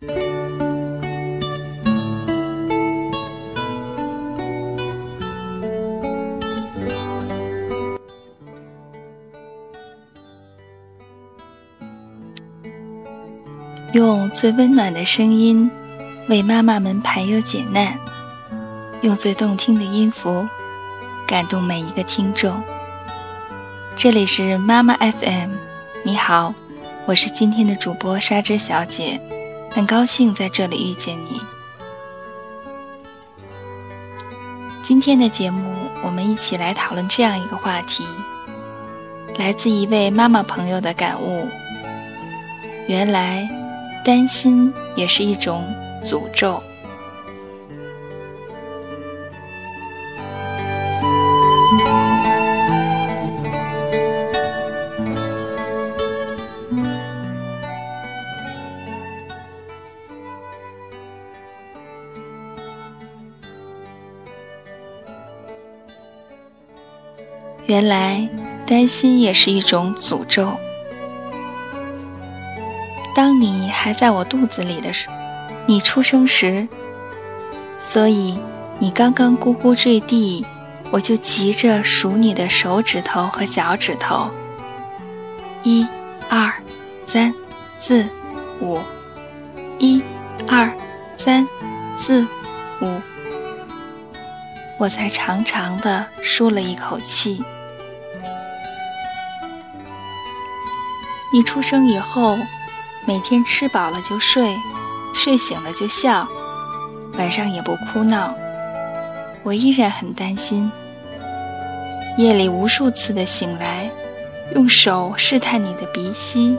用最温暖的声音为妈妈们排忧解难，用最动听的音符感动每一个听众。这里是妈妈 FM，你好，我是今天的主播纱织小姐，很高兴在这里遇见你。今天的节目，我们一起来讨论这样一个话题，来自一位妈妈朋友的感悟。原来。担心也是一种诅咒。原来，担心也是一种诅咒。当你还在我肚子里的时，你出生时，所以你刚刚咕咕坠地，我就急着数你的手指头和脚趾头，一、二、三、四、五，一、二、三、四、五，我才长长的舒了一口气。你出生以后。每天吃饱了就睡，睡醒了就笑，晚上也不哭闹。我依然很担心。夜里无数次的醒来，用手试探你的鼻息，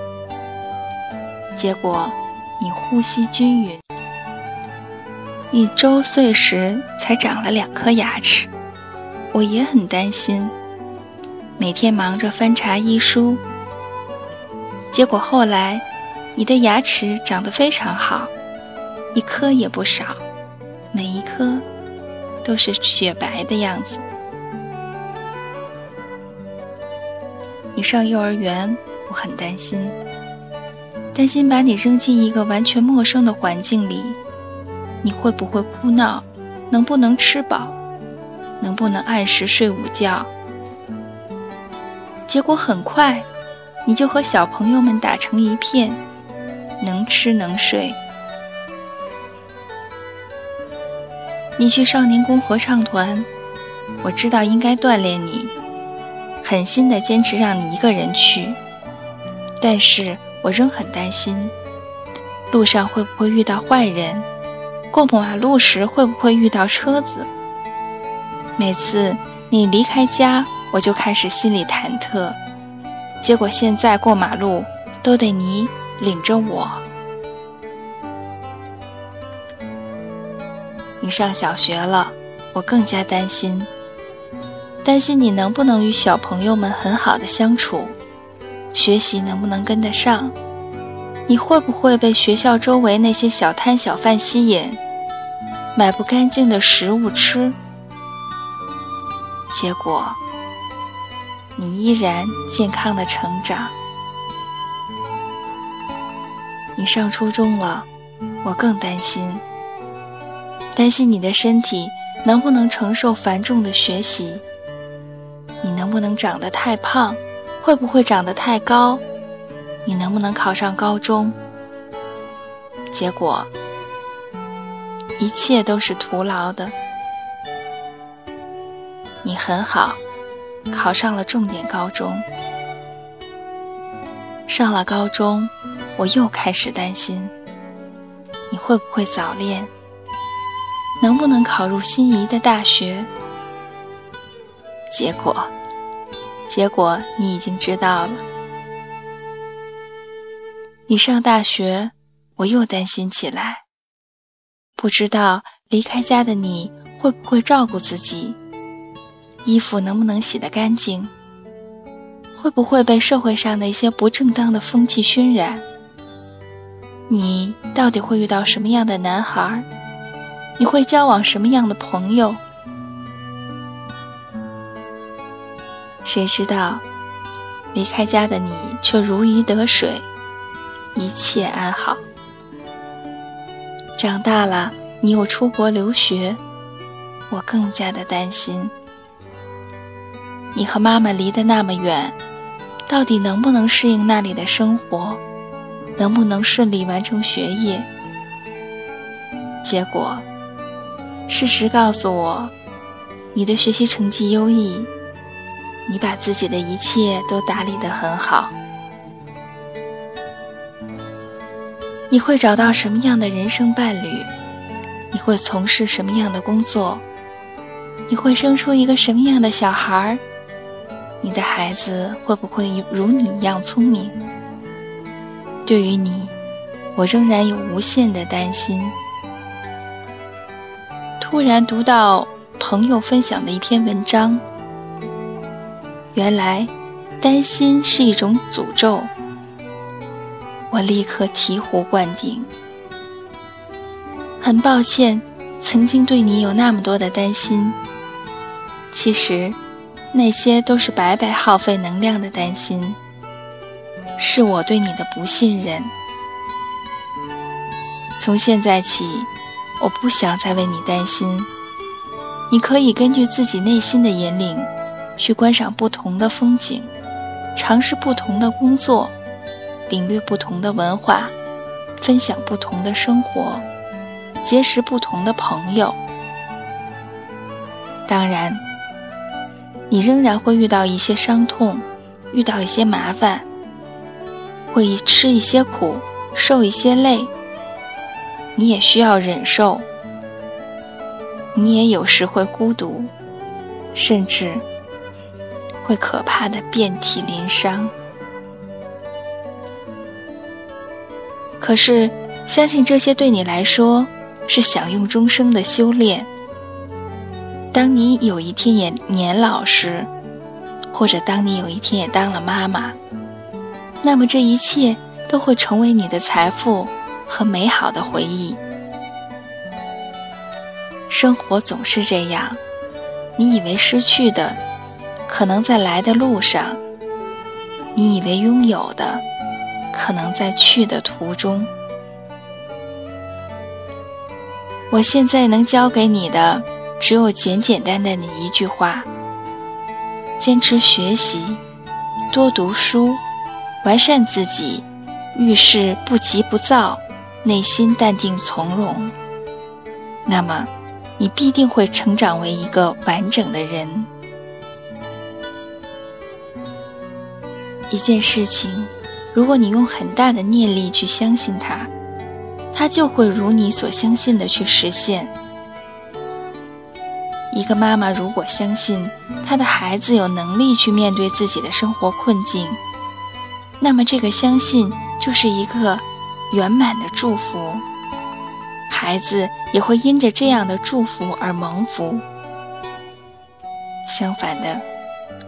结果你呼吸均匀。你周岁时才长了两颗牙齿，我也很担心。每天忙着翻查医书，结果后来。你的牙齿长得非常好，一颗也不少，每一颗都是雪白的样子。你上幼儿园，我很担心，担心把你扔进一个完全陌生的环境里，你会不会哭闹？能不能吃饱？能不能按时睡午觉？结果很快，你就和小朋友们打成一片。能吃能睡，你去少年宫合唱团，我知道应该锻炼你，狠心的坚持让你一个人去，但是我仍很担心，路上会不会遇到坏人，过马路时会不会遇到车子。每次你离开家，我就开始心里忐忑，结果现在过马路都得你。领着我，你上小学了，我更加担心，担心你能不能与小朋友们很好的相处，学习能不能跟得上，你会不会被学校周围那些小摊小贩吸引，买不干净的食物吃，结果你依然健康的成长。你上初中了，我更担心，担心你的身体能不能承受繁重的学习，你能不能长得太胖，会不会长得太高，你能不能考上高中？结果，一切都是徒劳的。你很好，考上了重点高中，上了高中。我又开始担心，你会不会早恋？能不能考入心仪的大学？结果，结果你已经知道了。你上大学，我又担心起来，不知道离开家的你会不会照顾自己，衣服能不能洗得干净，会不会被社会上那些不正当的风气熏染？你到底会遇到什么样的男孩？你会交往什么样的朋友？谁知道，离开家的你却如鱼得水，一切安好。长大了，你又出国留学，我更加的担心。你和妈妈离得那么远，到底能不能适应那里的生活？能不能顺利完成学业？结果，事实告诉我，你的学习成绩优异，你把自己的一切都打理得很好。你会找到什么样的人生伴侣？你会从事什么样的工作？你会生出一个什么样的小孩儿？你的孩子会不会如你一样聪明？对于你，我仍然有无限的担心。突然读到朋友分享的一篇文章，原来担心是一种诅咒。我立刻醍醐灌顶。很抱歉，曾经对你有那么多的担心。其实，那些都是白白耗费能量的担心。是我对你的不信任。从现在起，我不想再为你担心。你可以根据自己内心的引领，去观赏不同的风景，尝试不同的工作，领略不同的文化，分享不同的生活，结识不同的朋友。当然，你仍然会遇到一些伤痛，遇到一些麻烦。会吃一些苦，受一些累，你也需要忍受。你也有时会孤独，甚至会可怕的遍体鳞伤。可是，相信这些对你来说是享用终生的修炼。当你有一天也年老时，或者当你有一天也当了妈妈。那么这一切都会成为你的财富和美好的回忆。生活总是这样，你以为失去的，可能在来的路上；你以为拥有的，可能在去的途中。我现在能教给你的，只有简简单单的一句话：坚持学习，多读书。完善自己，遇事不急不躁，内心淡定从容。那么，你必定会成长为一个完整的人。一件事情，如果你用很大的念力去相信它，它就会如你所相信的去实现。一个妈妈如果相信她的孩子有能力去面对自己的生活困境，那么，这个相信就是一个圆满的祝福，孩子也会因着这样的祝福而蒙福。相反的，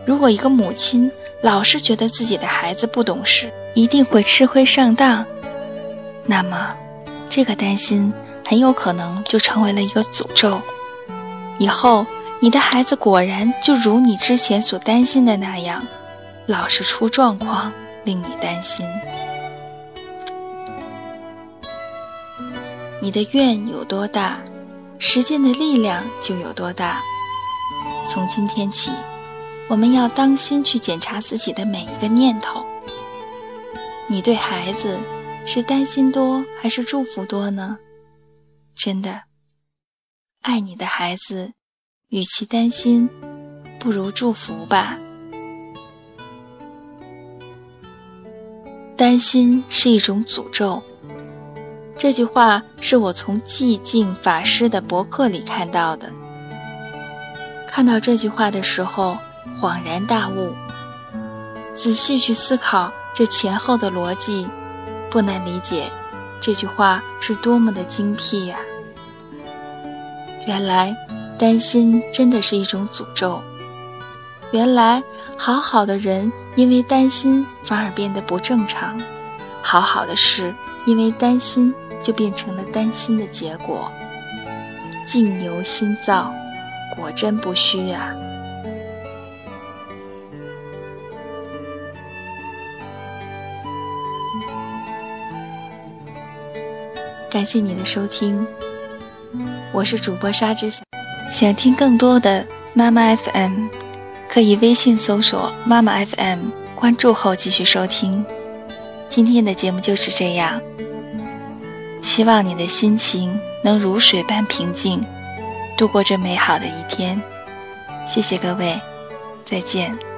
如果一个母亲老是觉得自己的孩子不懂事，一定会吃亏上当，那么，这个担心很有可能就成为了一个诅咒。以后，你的孩子果然就如你之前所担心的那样，老是出状况。令你担心，你的愿有多大，实践的力量就有多大。从今天起，我们要当心去检查自己的每一个念头。你对孩子是担心多还是祝福多呢？真的，爱你的孩子，与其担心，不如祝福吧。担心是一种诅咒。这句话是我从寂静法师的博客里看到的。看到这句话的时候，恍然大悟。仔细去思考这前后的逻辑，不难理解这句话是多么的精辟呀！原来，担心真的是一种诅咒。原来，好好的人因为担心反而变得不正常，好好的事因为担心就变成了担心的结果。境由心造，果真不虚啊！感谢你的收听，我是主播沙之。想听更多的妈妈 FM，可以微信搜索妈妈 FM，关注后继续收听。今天的节目就是这样，希望你的心情能如水般平静，度过这美好的一天。谢谢各位，再见。